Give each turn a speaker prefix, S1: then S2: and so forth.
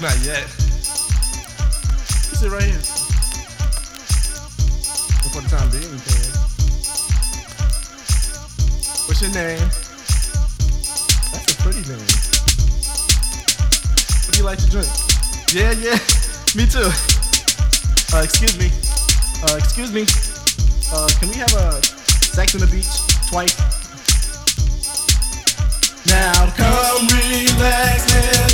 S1: least not yet. Sit right here. But for the time being, you can. What's your name? That's a pretty name. What do you like to drink? Yeah, yeah. Me too. Uh, excuse me. Uh, excuse me. Uh, can we have a sex on the beach twice?
S2: Now come relax